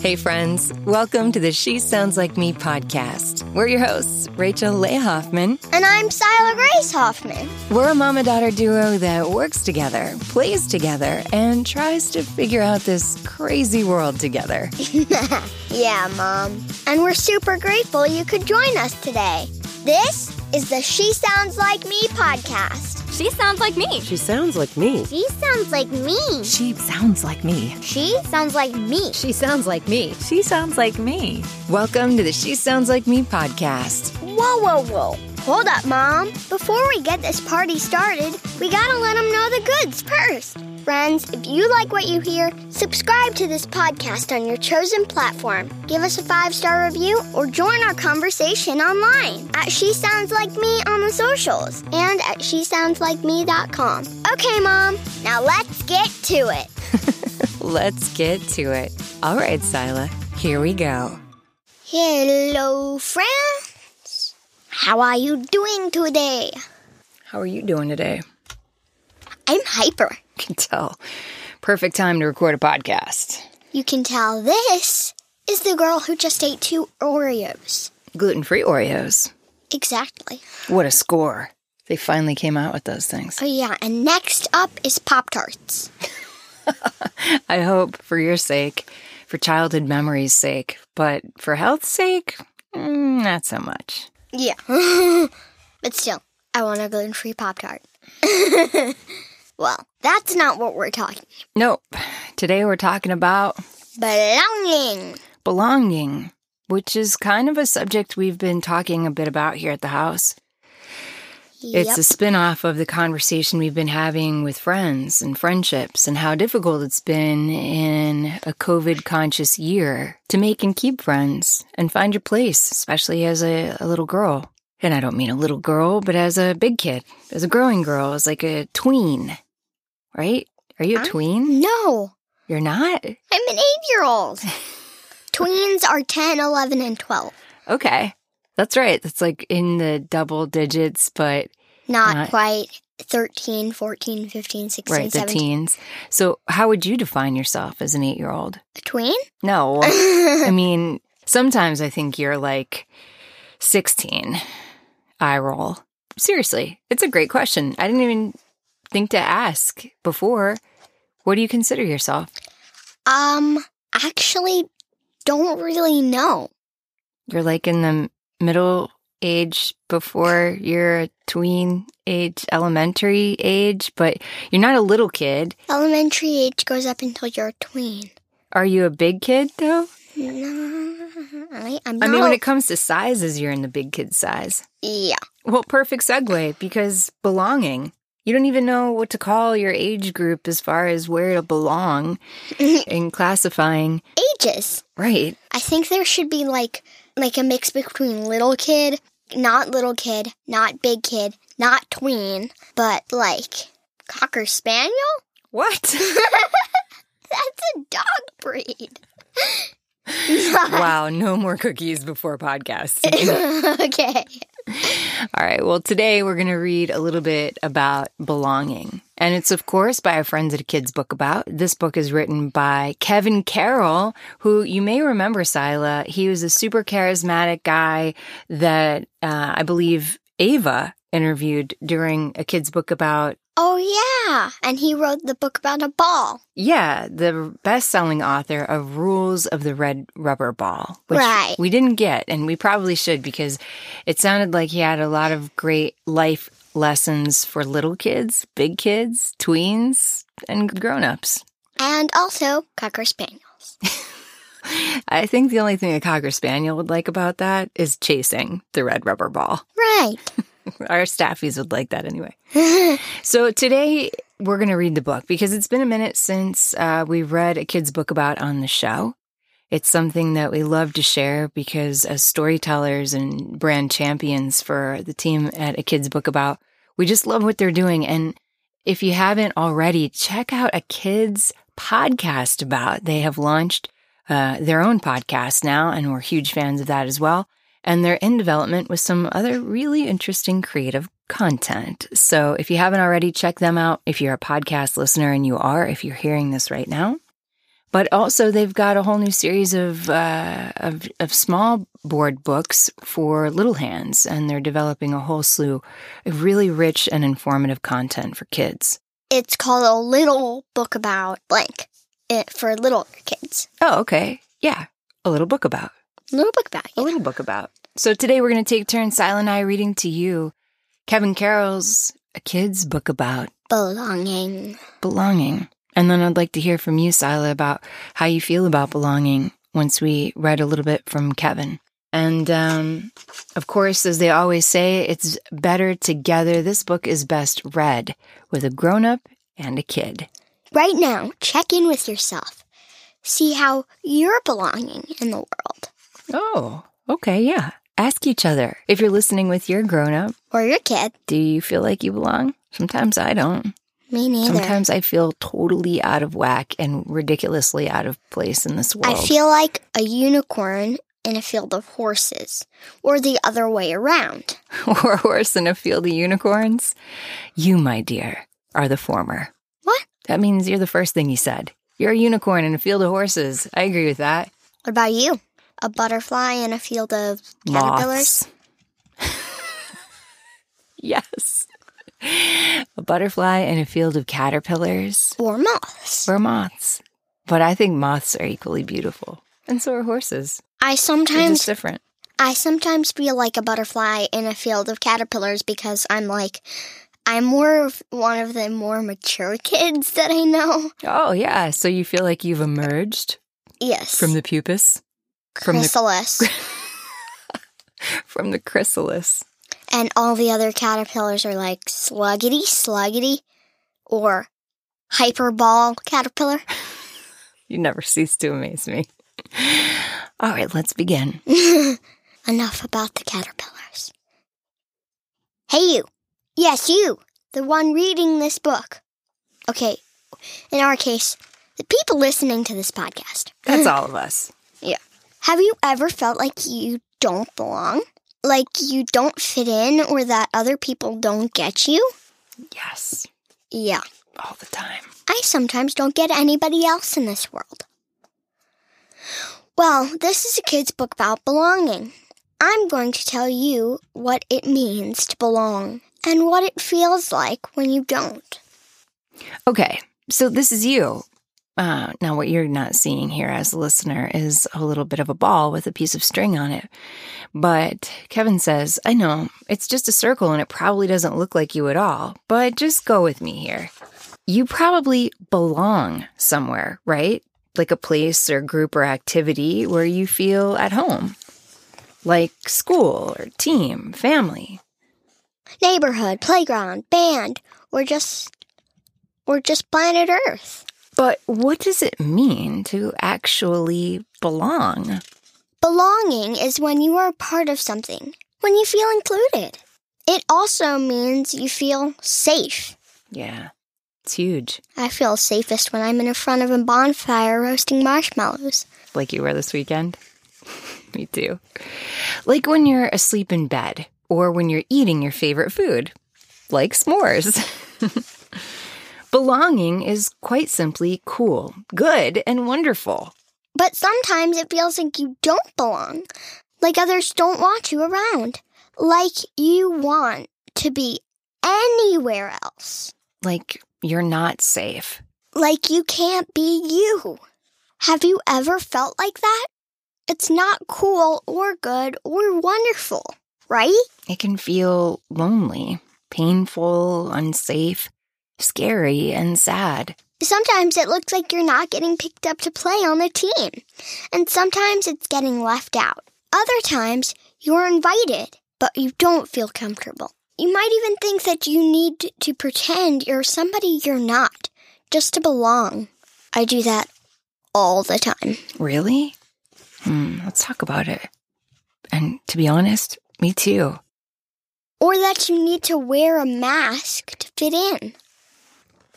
Hey, friends. Welcome to the She Sounds Like Me podcast. We're your hosts, Rachel Leigh Hoffman. And I'm Sila Grace Hoffman. We're a mama daughter duo that works together, plays together, and tries to figure out this crazy world together. yeah, Mom. And we're super grateful you could join us today. This is the She Sounds Like Me podcast. She sounds like me. She sounds like me. She sounds like me. She sounds like me. She sounds like me. She sounds like me. She sounds like me. Welcome to the She Sounds Like Me podcast. Whoa, whoa, whoa. Hold up, Mom. Before we get this party started, we gotta let them know the goods first. Friends, if you like what you hear, subscribe to this podcast on your chosen platform. Give us a five star review or join our conversation online at She Sounds Like Me on the socials and at SheSoundsLikeMe.com. Okay, Mom, now let's get to it. Let's get to it. All right, Sila, here we go. Hello, friends. How are you doing today? How are you doing today? I'm hyper. can tell. Perfect time to record a podcast. You can tell this is the girl who just ate two Oreos. Gluten free Oreos. Exactly. What a score. They finally came out with those things. Oh, yeah. And next up is Pop Tarts. I hope for your sake, for childhood memories' sake, but for health's sake, mm, not so much. Yeah. but still, I want a gluten free Pop Tart. Well, that's not what we're talking Nope. Today we're talking about Belonging. belonging, which is kind of a subject we've been talking a bit about here at the house. It's a spin off of the conversation we've been having with friends and friendships and how difficult it's been in a COVID conscious year to make and keep friends and find your place, especially as a, a little girl. And I don't mean a little girl, but as a big kid, as a growing girl, as like a tween, right? Are you a I'm- tween? No, You're not? I'm an eight year old. Tweens are 10, 11, and 12. Okay. That's right. That's like in the double digits, but Not Not- quite 13, 14, 15, 16, right, the 17. teens. So, how would you define yourself as an eight year old? A tween? No. I mean, sometimes I think you're like 16. I roll. Seriously, it's a great question. I didn't even think to ask before. What do you consider yourself? Um, actually, don't really know. You're like in the middle age before you're a tween age, elementary age, but you're not a little kid. Elementary age goes up until you're a tween. Are you a big kid though? No, I, I'm I mean, when it comes to sizes, you're in the big kid size. yeah. Well, perfect segue because belonging. You don't even know what to call your age group as far as where to belong in classifying. Ages. Right. I think there should be like like a mix between little kid, not little kid, not big kid, not tween, but like cocker spaniel. What? That's a dog breed. wow, no more cookies before podcast. okay. All right. Well, today we're going to read a little bit about belonging. And it's, of course, by our friends at a kid's book about. This book is written by Kevin Carroll, who you may remember, Sila. He was a super charismatic guy that uh, I believe Ava interviewed during a kid's book about. Oh yeah, and he wrote the book about a ball. Yeah, the best selling author of Rules of the Red Rubber Ball, which Right. we didn't get, and we probably should because it sounded like he had a lot of great life lessons for little kids, big kids, tweens, and grown ups. And also cocker spaniels. I think the only thing a Cocker Spaniel would like about that is chasing the red rubber ball. Right. Our staffies would like that anyway. So today we're going to read the book because it's been a minute since uh, we read a kid's book about on the show. It's something that we love to share because as storytellers and brand champions for the team at a kid's book about, we just love what they're doing. And if you haven't already, check out a kid's podcast about. They have launched uh, their own podcast now, and we're huge fans of that as well. And they're in development with some other really interesting creative content. So if you haven't already, check them out. If you're a podcast listener, and you are, if you're hearing this right now. But also, they've got a whole new series of, uh, of of small board books for little hands, and they're developing a whole slew of really rich and informative content for kids. It's called a little book about blank it, for little kids. Oh, okay, yeah, a little book about Little book about a little book about. So today we're going to take turns, Sila and I, reading to you Kevin Carroll's A Kid's Book About Belonging. Belonging. And then I'd like to hear from you, Sila, about how you feel about belonging once we read a little bit from Kevin. And um, of course, as they always say, it's better together. This book is best read with a grown up and a kid. Right now, check in with yourself. See how you're belonging in the world. Oh, okay, yeah. Ask each other if you're listening with your grown up, Or your kid. do you feel like you belong? Sometimes I don't. Me neither. Sometimes I feel totally out of whack and ridiculously out of place in this world. I feel like a unicorn in a field of horses, or the other way around. or a horse in a field of unicorns. You, my dear, are the former. What? That means you're the first thing you said. You're a unicorn in a field of horses. I agree with that. What about you? A butterfly in a field of caterpillars? Yes. A butterfly in a field of caterpillars Or moths? or moths. But I think moths are equally beautiful. And so are horses. I sometimes different. I sometimes feel like a butterfly in a field of caterpillars because I'm like I'm more of one of the more mature kids that I know. Oh, yeah. So you feel like you've emerged Yes. from the pupus, from the- chrysalis. from the chrysalis. and all the other caterpillars are like sluggity, sluggity, or hyperball caterpillar. You never cease to amaze me. All right, let's begin. Enough about the caterpillars. Hey, you. Yes, you. The one reading this book. Okay, in our case, the people listening to this podcast. That's all of us. Have you ever felt like you don't belong? Like you don't fit in or that other people don't get you? Yes, Yeah. all the time. I sometimes don't get anybody else in this world. Well, this is a kid's book about belonging. I'm going to tell you what it means to belong and what it feels like when you don't. Okay, so this is you. Uh, now, what you're not seeing here as a listener is a little bit of a ball with a piece of string on it. But Kevin says, I know, it's just a circle and it probably doesn't look like you at all, but just go with me here. You probably belong somewhere, right? Like a place or group or activity where you feel at home, like school or team, family. Neighborhood, playground, band, or just or just planet Earth. But what does it mean to actually belong? Belonging is when you are a part of something, when you feel included. It also means you feel safe. Yeah, it's huge. I feel safest when I'm in front of a bonfire roasting marshmallows. Like you were this weekend. Me too. Like when you're asleep in bed or when you're eating your favorite food, like s'mores. Belonging is quite simply cool, good, and wonderful. But sometimes it feels like you don't belong, like others don't want you around, like you want to be anywhere else, Like you're not safe. like you can't be you. Have you ever felt like that? It's not cool or good or wonderful, right? It can feel lonely, painful, unsafe, scary, and sad. Sometimes it looks like you're not getting picked up to play on the team, and sometimes it's getting left out. Other times you're invited, but you don't feel comfortable. You might even think that you need to pretend you're somebody you're not just to belong. I do that all the time. Really? Hmm, let's talk about it. And to be honest, me too. Or that you need to wear a mask to fit in.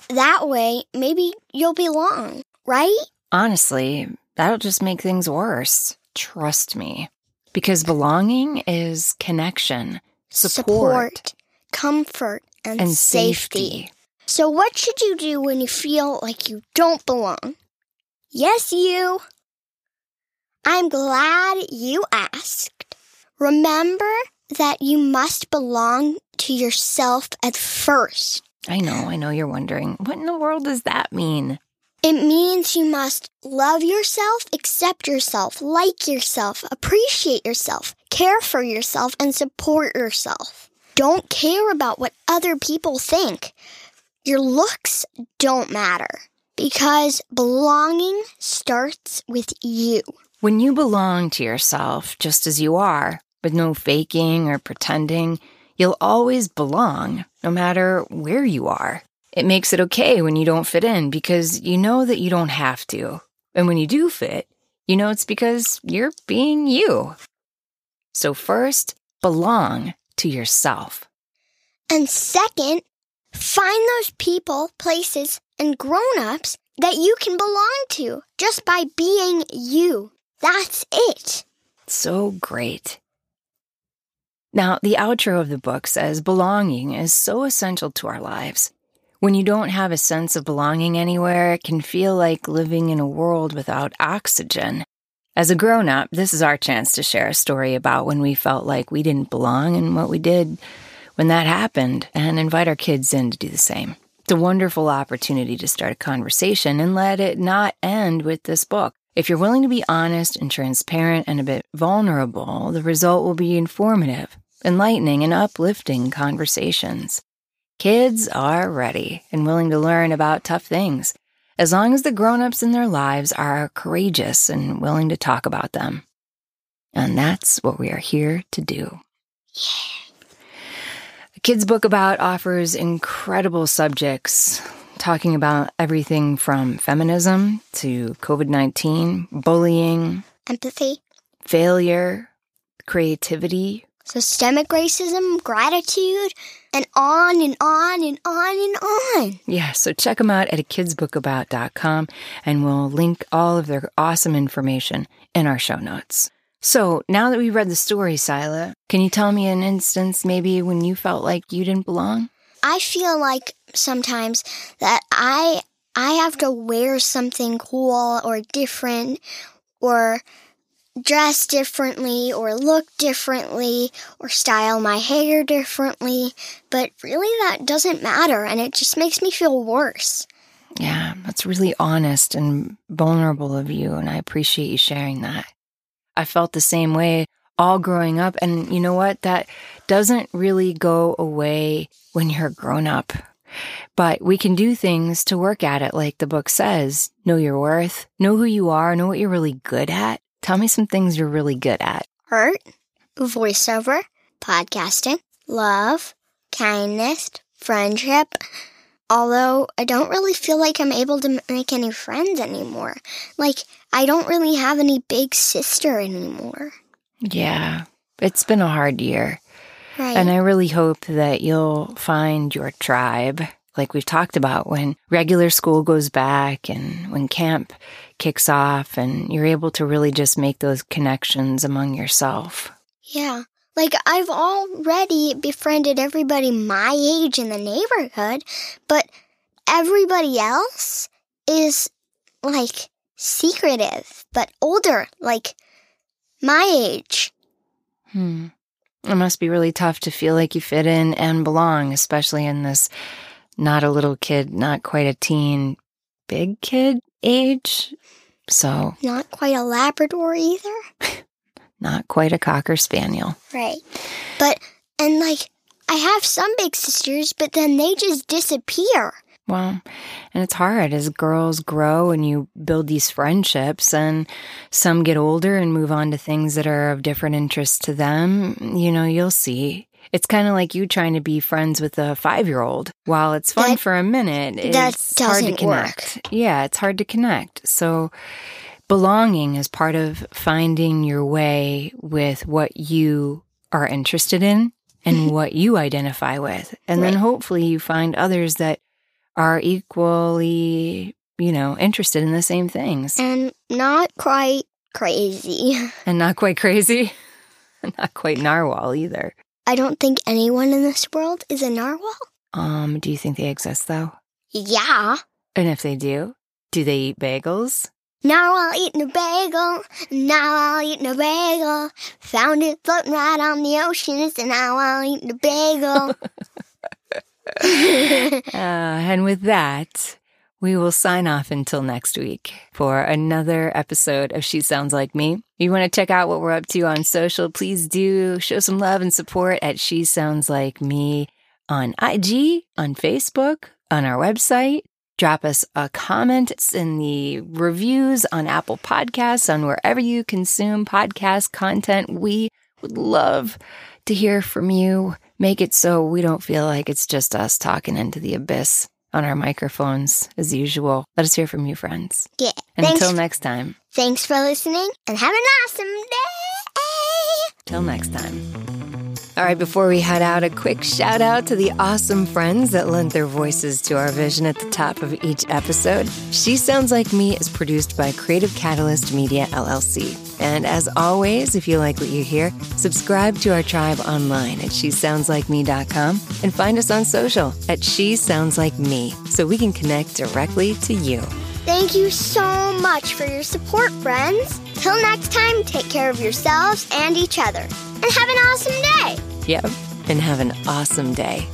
That way, maybe you'll belong, right? Honestly, that'll just make things worse. Trust me. Because belonging is connection, support, comfort, and, and safety. safety. So, what should you do when you feel like you don't belong? Yes, you. I'm glad you asked. Remember that you must belong to yourself at first. I know, I know you're wondering. What in the world does that mean? It means you must love yourself, accept yourself, like yourself, appreciate yourself, care for yourself, and support yourself. Don't care about what other people think. Your looks don't matter because belonging starts with you. When you belong to yourself just as you are, with no faking or pretending, you'll always belong, no matter where you are. It makes it okay when you don't fit in because you know that you don't have to. And when you do fit, you know it's because you're being you. So, first, belong to yourself. And second, find those people, places, and grown ups that you can belong to just by being you. That's it. So great. Now, the outro of the book says belonging is so essential to our lives. When you don't have a sense of belonging anywhere, it can feel like living in a world without oxygen. As a grown up, this is our chance to share a story about when we felt like we didn't belong and what we did when that happened, and invite our kids in to do the same. It's a wonderful opportunity to start a conversation and let it not end with this book. If you're willing to be honest and transparent and a bit vulnerable, the result will be informative, enlightening, and uplifting conversations. Kids are ready and willing to learn about tough things, as long as the grown ups in their lives are courageous and willing to talk about them. And that's what we are here to do. A kids' book about offers incredible subjects, talking about everything from feminism to COVID 19, bullying, Empathy, failure, creativity. systemic racism, gratitude, and on and on and on and on. Yeah, so check them out at a kidsbookabout.com and we'll link all of their awesome information in our show notes. So now that we've read the story, Sila, can you tell me an instance maybe when you felt like you didn't belong? I feel like sometimes that I I have to wear something cool or different or dress differently or look differently or style my hair differently, but really that doesn't matter and it just makes me feel worse. Yeah, that's really honest and vulnerable of you, and I appreciate you sharing that. I felt the same way all growing up, and you know what? That doesn't really go away when you're grown up. But we can do things to work at it, like the book says know your worth, know who you are, know what you're really good at. Tell me some things you're really good at. art, voiceover, podcasting, love, kindness, friendship. Although I don't really feel like I'm able to make any friends anymore. Like, I don't really have any big sister anymore. Yeah, it's been a hard year. Right. And I really hope that you'll find your tribe, like we've talked about, when regular school goes back and when camp kicks off, and you're able to really just make those connections among yourself. yeah. Like, I've already befriended everybody my age in the neighborhood, but everybody else is like secretive, but older, like my age. Hmm. It must be really tough to feel like you fit in and belong, especially in this not a little kid, not quite a teen, big kid age. So, Not quite a Labrador either. not quite a cocker spaniel. Right. But, and like, I have some big sisters, but then they just disappear. Well, and it's hard as girls grow and you build these friendships, and some get older and move on to things that are of different interest to them. You know, you'll see. It's kind of like you trying to be friends with a five year old. While it's fun That- for a minute, it's hard to doesn't work. connect. Yeah, it's hard to connect. So, belonging is part of finding your way with what you are interested in and what you identify with. And then hopefully you find others that are equally, you know, interested in the same things And not quite crazy. and not quite crazy, not quite narwhal either. I don't think anyone in this world is a narwhal. Um, do you think they exist though? Yeah. And if they do, do they eat bagels? Now I'll eat a bagel. Now I'll eat a bagel. Found it floating right on the ocean. So now I'll eat a bagel. Uh, and with that, we will sign off until next week for another episode of She Sounds Like Me. If you want to check out what we're up to on social, please do show some love and support at She Sounds Like Me on IG, on Facebook, on our website. Drop us a comment it's in the reviews on Apple Podcasts, on wherever you consume podcast content. We would love to hear from you. Make it so we don't feel like it's just us talking into the abyss on our microphones as usual. Let us hear from you, friends. Yeah. And Thanks, until next time, thanks for listening and have an awesome day. till next time. All right, before we head out, a quick shout out to the awesome friends that lent their voices to our vision at the top of each episode. She Sounds Like Me is produced by Creative Catalyst Media LLC. And as always, if you like what you hear, subscribe to our tribe online at shesoundslikeme.com and find us on social at She Sounds Like Me so we can connect directly to you. Thank you so much for your support, friends. Till next time, take care of yourselves and each other. And have an awesome day. Yep, and have an awesome day.